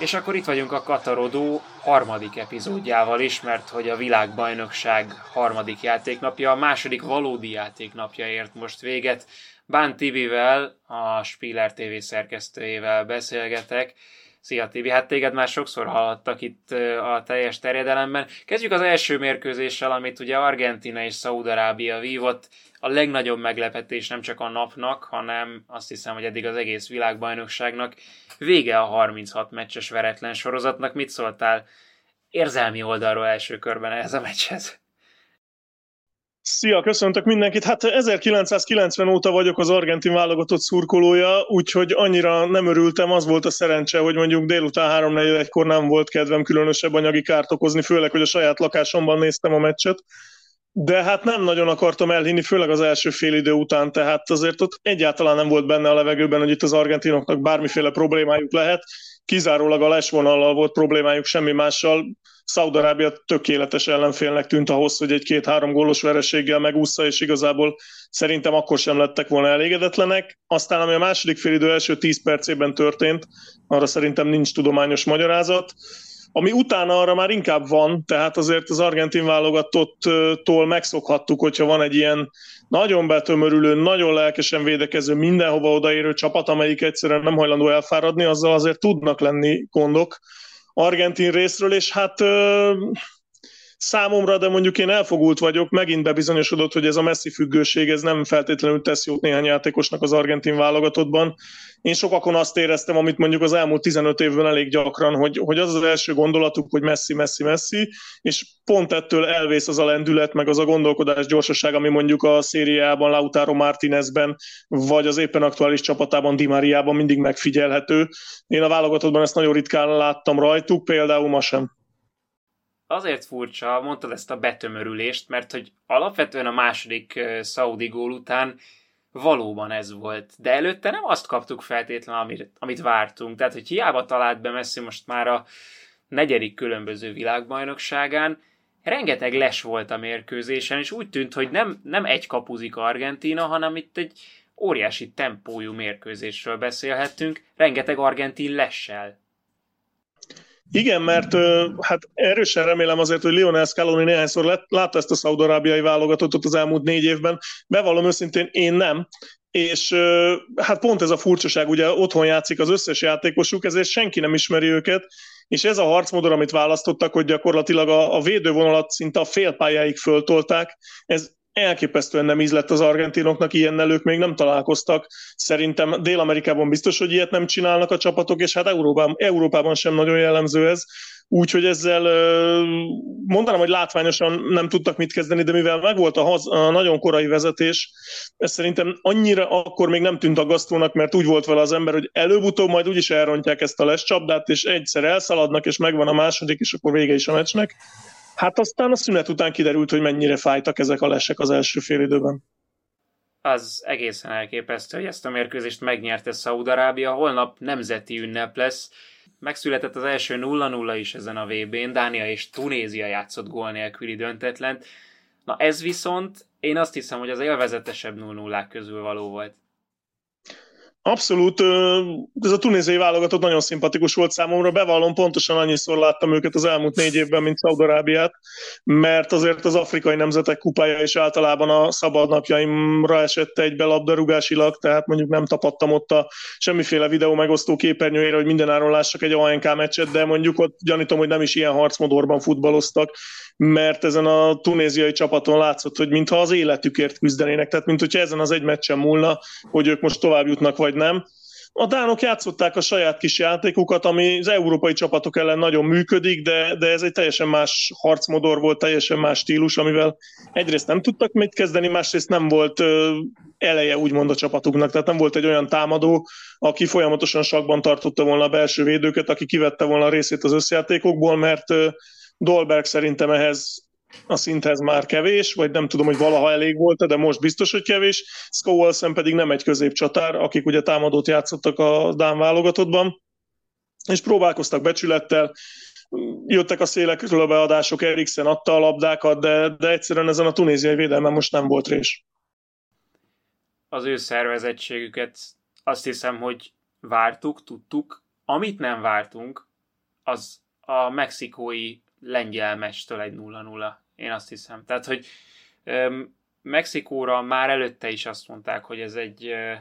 És akkor itt vagyunk a Katarodó harmadik epizódjával is, mert hogy a világbajnokság harmadik játéknapja, a második valódi játéknapja ért most véget. Bán Tibivel, a Spiller TV szerkesztőjével beszélgetek. Szia Tibi, hát téged már sokszor hallottak itt a teljes terjedelemben. Kezdjük az első mérkőzéssel, amit ugye Argentina és Szaudarábia vívott. A legnagyobb meglepetés nem csak a napnak, hanem azt hiszem, hogy eddig az egész világbajnokságnak. Vége a 36 meccses veretlen sorozatnak. Mit szóltál érzelmi oldalról első körben ez a meccshez? Szia, köszöntök mindenkit. Hát 1990 óta vagyok az argentin válogatott szurkolója, úgyhogy annyira nem örültem, az volt a szerencse, hogy mondjuk délután 3-4-kor nem volt kedvem különösebb anyagi kárt okozni, főleg, hogy a saját lakásomban néztem a meccset. De hát nem nagyon akartam elhinni, főleg az első fél idő után, tehát azért ott egyáltalán nem volt benne a levegőben, hogy itt az argentinoknak bármiféle problémájuk lehet. Kizárólag a lesvonallal volt problémájuk, semmi mással Szaudarábia tökéletes ellenfélnek tűnt ahhoz, hogy egy két-három gólos vereséggel megúszta, és igazából szerintem akkor sem lettek volna elégedetlenek. Aztán, ami a második félidő első 10 percében történt, arra szerintem nincs tudományos magyarázat. Ami utána arra már inkább van, tehát azért az argentin válogatottól megszokhattuk, hogyha van egy ilyen nagyon betömörülő, nagyon lelkesen védekező, mindenhova odaérő csapat, amelyik egyszerűen nem hajlandó elfáradni, azzal azért tudnak lenni gondok argentin részről, és hát számomra, de mondjuk én elfogult vagyok, megint bebizonyosodott, hogy ez a messzi függőség, ez nem feltétlenül tesz jót néhány játékosnak az argentin válogatottban. Én sokakon azt éreztem, amit mondjuk az elmúlt 15 évben elég gyakran, hogy, hogy az az első gondolatuk, hogy messzi, messzi, messzi, és pont ettől elvész az a lendület, meg az a gondolkodás gyorsaság, ami mondjuk a szériában, Lautaro Martinezben, vagy az éppen aktuális csapatában, Di Mariában mindig megfigyelhető. Én a válogatottban ezt nagyon ritkán láttam rajtuk, például ma sem azért furcsa, mondtad ezt a betömörülést, mert hogy alapvetően a második Saudi gól után valóban ez volt. De előtte nem azt kaptuk feltétlenül, amit, amit vártunk. Tehát, hogy hiába talált be Messi most már a negyedik különböző világbajnokságán, rengeteg les volt a mérkőzésen, és úgy tűnt, hogy nem, nem egy kapuzik Argentina, hanem itt egy óriási tempójú mérkőzésről beszélhettünk, rengeteg argentin lessel. Igen, mert hát erősen remélem azért, hogy Lionel Scaloni néhányszor lett, látta ezt a szaudarábiai válogatottat az elmúlt négy évben. Bevallom őszintén, én nem. És hát pont ez a furcsaság, ugye otthon játszik az összes játékosuk, ezért senki nem ismeri őket, és ez a harcmodor, amit választottak, hogy gyakorlatilag a, a védővonalat szinte a félpályáig föltolták, ez elképesztően nem ízlett az argentinoknak, ilyennel ők még nem találkoztak. Szerintem Dél-Amerikában biztos, hogy ilyet nem csinálnak a csapatok, és hát Európában, Európában sem nagyon jellemző ez. Úgyhogy ezzel mondanám, hogy látványosan nem tudtak mit kezdeni, de mivel megvolt a, haz, a nagyon korai vezetés, ez szerintem annyira akkor még nem tűnt aggasztónak, mert úgy volt vele az ember, hogy előbb-utóbb majd úgyis elrontják ezt a lescsapdát, és egyszer elszaladnak, és megvan a második, és akkor vége is a meccsnek. Hát aztán a szünet után kiderült, hogy mennyire fájtak ezek a lesek az első fél időben. Az egészen elképesztő, hogy ezt a mérkőzést megnyerte Szaudarábia, holnap nemzeti ünnep lesz. Megszületett az első 0-0 is ezen a VB-n, Dánia és Tunézia játszott gól nélküli döntetlen. Na ez viszont én azt hiszem, hogy az élvezetesebb 0 közül való volt. Abszolút, ez a tunéziai válogatott nagyon szimpatikus volt számomra, bevallom, pontosan annyiszor láttam őket az elmúlt négy évben, mint Szaudarábiát, mert azért az afrikai nemzetek kupája is általában a szabadnapjaimra esett egybe labdarúgásilag, tehát mondjuk nem tapadtam ott a semmiféle videó megosztó képernyőjére, hogy mindenáron lássak egy ANK meccset, de mondjuk ott gyanítom, hogy nem is ilyen harcmodorban futballoztak, mert ezen a tunéziai csapaton látszott, hogy mintha az életükért küzdenének, tehát mint hogyha ezen az egy meccsen múlna, hogy ők most tovább jutnak, vagy nem. A dánok játszották a saját kis játékukat, ami az európai csapatok ellen nagyon működik, de, de ez egy teljesen más harcmodor volt, teljesen más stílus, amivel egyrészt nem tudtak mit kezdeni, másrészt nem volt ö, eleje úgymond a csapatuknak, tehát nem volt egy olyan támadó, aki folyamatosan sakban tartotta volna a belső védőket, aki kivette volna a részét az összjátékokból, mert ö, Dolberg szerintem ehhez a szinthez már kevés, vagy nem tudom, hogy valaha elég volt de most biztos, hogy kevés. Skowalsen pedig nem egy középcsatár, akik ugye támadót játszottak a Dán válogatottban, és próbálkoztak becsülettel, jöttek a szélekről a beadások, Eriksen adta a labdákat, de, de egyszerűen ezen a tunéziai védelmen most nem volt rés. Az ő szervezettségüket azt hiszem, hogy vártuk, tudtuk. Amit nem vártunk, az a mexikói lengyel meccstől egy 0-0. Én azt hiszem. Tehát, hogy Mexikóra már előtte is azt mondták, hogy ez egy ö,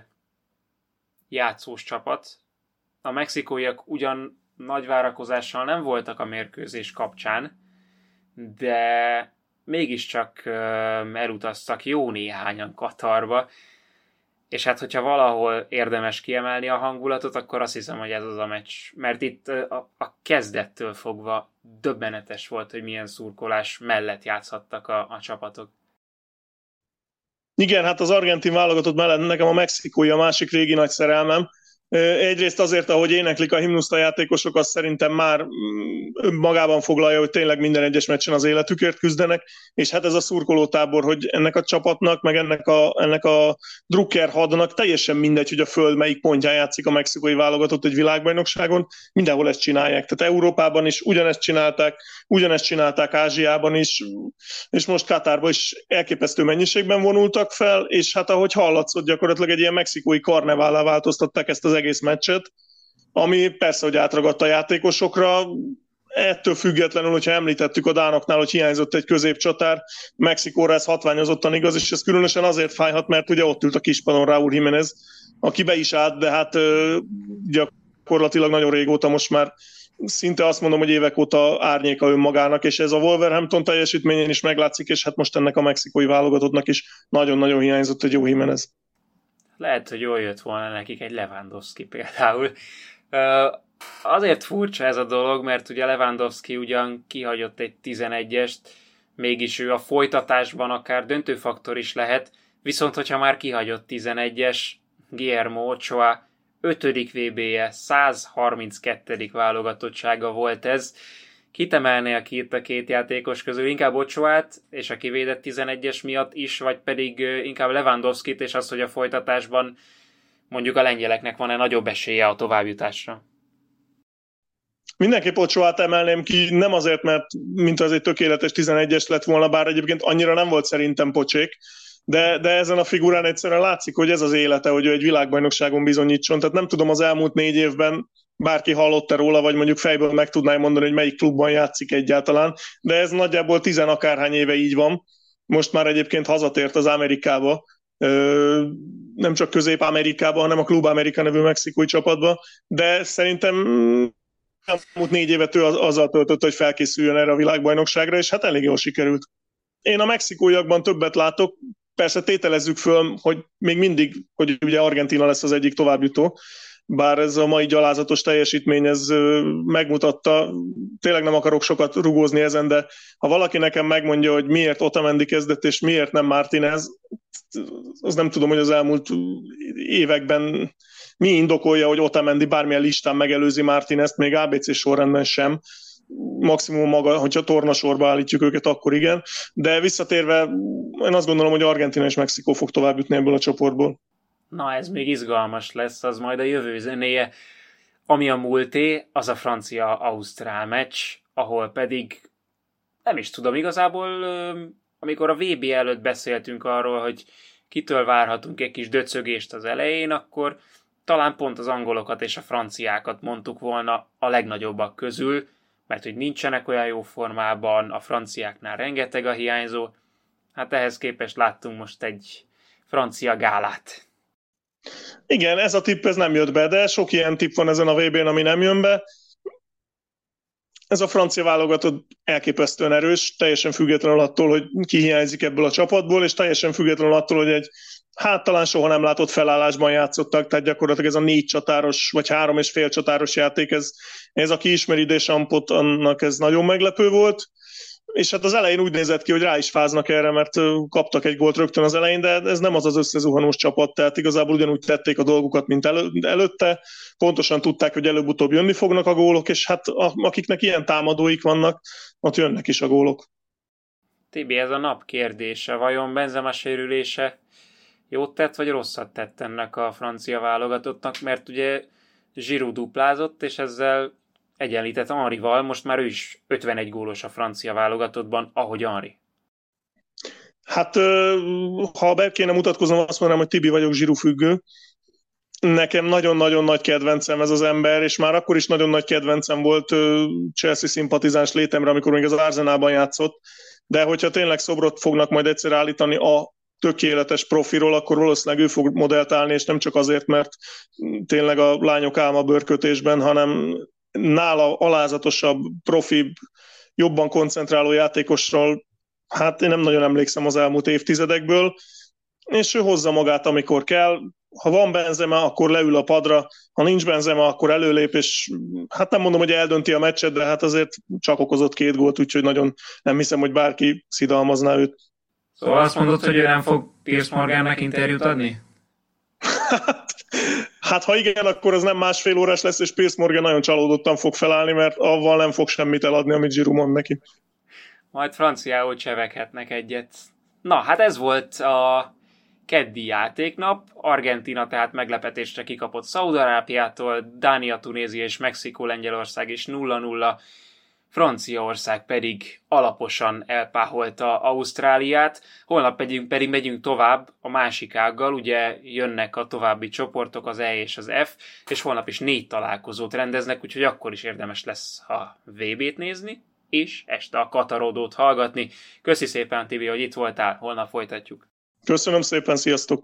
játszós csapat. A mexikóiak ugyan nagy várakozással nem voltak a mérkőzés kapcsán, de mégiscsak elutaztak jó néhányan Katarba, és hát, hogyha valahol érdemes kiemelni a hangulatot, akkor azt hiszem, hogy ez az a meccs. Mert itt a, a kezdettől fogva döbbenetes volt, hogy milyen szurkolás mellett játszhattak a, a csapatok. Igen, hát az argentin válogatott mellett nekem a mexikói a másik régi nagy szerelmem, Egyrészt azért, ahogy éneklik a himnuszt a játékosok, azt szerintem már mm, magában foglalja, hogy tényleg minden egyes meccsen az életükért küzdenek, és hát ez a szurkolótábor, hogy ennek a csapatnak, meg ennek a, ennek a drukker hadnak teljesen mindegy, hogy a föld melyik pontján játszik a mexikói válogatott egy világbajnokságon, mindenhol ezt csinálják. Tehát Európában is ugyanezt csinálták, ugyanezt csinálták Ázsiában is, és most Katárban is elképesztő mennyiségben vonultak fel, és hát ahogy hallatszott, gyakorlatilag egy ilyen mexikói karnevállá változtatták ezt az egész meccset, ami persze, hogy átragadt a játékosokra, ettől függetlenül, hogyha említettük a Dánoknál, hogy hiányzott egy középcsatár, Mexikóra ez hatványozottan igaz, és ez különösen azért fájhat, mert ugye ott ült a kispadon Raúl Jiménez, aki be is állt, de hát gyakorlatilag nagyon régóta most már szinte azt mondom, hogy évek óta árnyéka önmagának, és ez a Wolverhampton teljesítményén is meglátszik, és hát most ennek a mexikói válogatottnak is nagyon-nagyon hiányzott egy jó Jimenez. Lehet, hogy jól jött volna nekik egy Lewandowski például. Azért furcsa ez a dolog, mert ugye Lewandowski ugyan kihagyott egy 11-est, mégis ő a folytatásban akár döntőfaktor is lehet, viszont hogyha már kihagyott 11-es, Guillermo Ochoa 5. VB-je, 132. válogatottsága volt ez, Kit emelnél ki itt a két játékos közül? Inkább Ocsoát és a kivédett 11-es miatt is, vagy pedig inkább Lewandowski-t és azt, hogy a folytatásban mondjuk a lengyeleknek van-e nagyobb esélye a továbbjutásra? Mindenképp Ocsoát emelném ki, nem azért, mert mint az egy tökéletes 11-es lett volna, bár egyébként annyira nem volt szerintem pocsék, de, de ezen a figurán egyszerűen látszik, hogy ez az élete, hogy ő egy világbajnokságon bizonyítson. Tehát nem tudom az elmúlt négy évben bárki hallott-e róla, vagy mondjuk fejből meg tudná mondani, hogy melyik klubban játszik egyáltalán, de ez nagyjából tizen akárhány éve így van. Most már egyébként hazatért az Amerikába, nem csak Közép-Amerikába, hanem a Klub Amerika nevű mexikói csapatba, de szerintem elmúlt négy évet ő azzal töltött, hogy felkészüljön erre a világbajnokságra, és hát elég jól sikerült. Én a mexikóiakban többet látok, persze tételezzük föl, hogy még mindig, hogy ugye Argentina lesz az egyik továbbjutó, bár ez a mai gyalázatos teljesítmény ez megmutatta, tényleg nem akarok sokat rugózni ezen, de ha valaki nekem megmondja, hogy miért Otamendi kezdett, és miért nem Martinez, az nem tudom, hogy az elmúlt években mi indokolja, hogy Otamendi bármilyen listán megelőzi Martinezt, még ABC sorrendben sem, maximum maga, hogyha tornasorba állítjuk őket, akkor igen, de visszatérve, én azt gondolom, hogy Argentina és Mexikó fog tovább jutni ebből a csoportból na ez még izgalmas lesz, az majd a jövő zenéje. Ami a múlté, az a francia-ausztrál meccs, ahol pedig nem is tudom, igazából amikor a VB előtt beszéltünk arról, hogy kitől várhatunk egy kis döcögést az elején, akkor talán pont az angolokat és a franciákat mondtuk volna a legnagyobbak közül, mert hogy nincsenek olyan jó formában, a franciáknál rengeteg a hiányzó, hát ehhez képest láttunk most egy francia gálát. Igen, ez a tipp ez nem jött be, de sok ilyen tipp van ezen a VB-n, ami nem jön be. Ez a francia válogatott elképesztően erős, teljesen függetlenül attól, hogy ki hiányzik ebből a csapatból, és teljesen függetlenül attól, hogy egy hát talán soha nem látott felállásban játszottak, tehát gyakorlatilag ez a négy csatáros, vagy három és fél csatáros játék, ez, ez aki ismeri Desampot, annak ez nagyon meglepő volt és hát az elején úgy nézett ki, hogy rá is fáznak erre, mert kaptak egy gólt rögtön az elején, de ez nem az az összezuhanós csapat, tehát igazából ugyanúgy tették a dolgukat, mint elő, előtte, pontosan tudták, hogy előbb-utóbb jönni fognak a gólok, és hát akiknek ilyen támadóik vannak, ott jönnek is a gólok. Tibi, ez a nap kérdése. Vajon Benzema sérülése jót tett, vagy rosszat tett ennek a francia válogatottnak? Mert ugye Giroud duplázott, és ezzel egyenlített Henrival, most már ő is 51 gólos a francia válogatottban, ahogy Henri. Hát, ha be kéne mutatkoznom, azt mondanám, hogy Tibi vagyok zsíru függő. nekem nagyon-nagyon nagy kedvencem ez az ember, és már akkor is nagyon nagy kedvencem volt Chelsea szimpatizáns létemre, amikor még az Arzenában játszott, de hogyha tényleg szobrot fognak majd egyszer állítani a tökéletes profiról, akkor valószínűleg ő fog modellt állni, és nem csak azért, mert tényleg a lányok álma bőrkötésben, hanem nála alázatosabb, profi, jobban koncentráló játékosról, hát én nem nagyon emlékszem az elmúlt évtizedekből, és ő hozza magát, amikor kell. Ha van benzema, akkor leül a padra, ha nincs benzema, akkor előlép, és hát nem mondom, hogy eldönti a meccset, de hát azért csak okozott két gólt, úgyhogy nagyon nem hiszem, hogy bárki szidalmazná őt. Szóval azt mondod, hogy ő nem fog Piers Morgannek interjút adni? hát ha igen, akkor az nem másfél órás lesz, és Piers Morgan nagyon csalódottan fog felállni, mert avval nem fog semmit eladni, amit Giroud mond neki. Majd franciául cseveghetnek egyet. Na, hát ez volt a keddi játéknap. Argentina tehát meglepetésre kikapott Szaudarápiától, Dánia, Tunézia és Mexikó, Lengyelország is 0-0 Franciaország pedig alaposan elpáholta Ausztráliát, holnap pedig, pedig megyünk tovább a másik ággal, ugye jönnek a további csoportok, az E és az F, és holnap is négy találkozót rendeznek, úgyhogy akkor is érdemes lesz a VB-t nézni, és este a Katarodót hallgatni. Köszi szépen, Tibi, hogy itt voltál, holnap folytatjuk. Köszönöm szépen, sziasztok!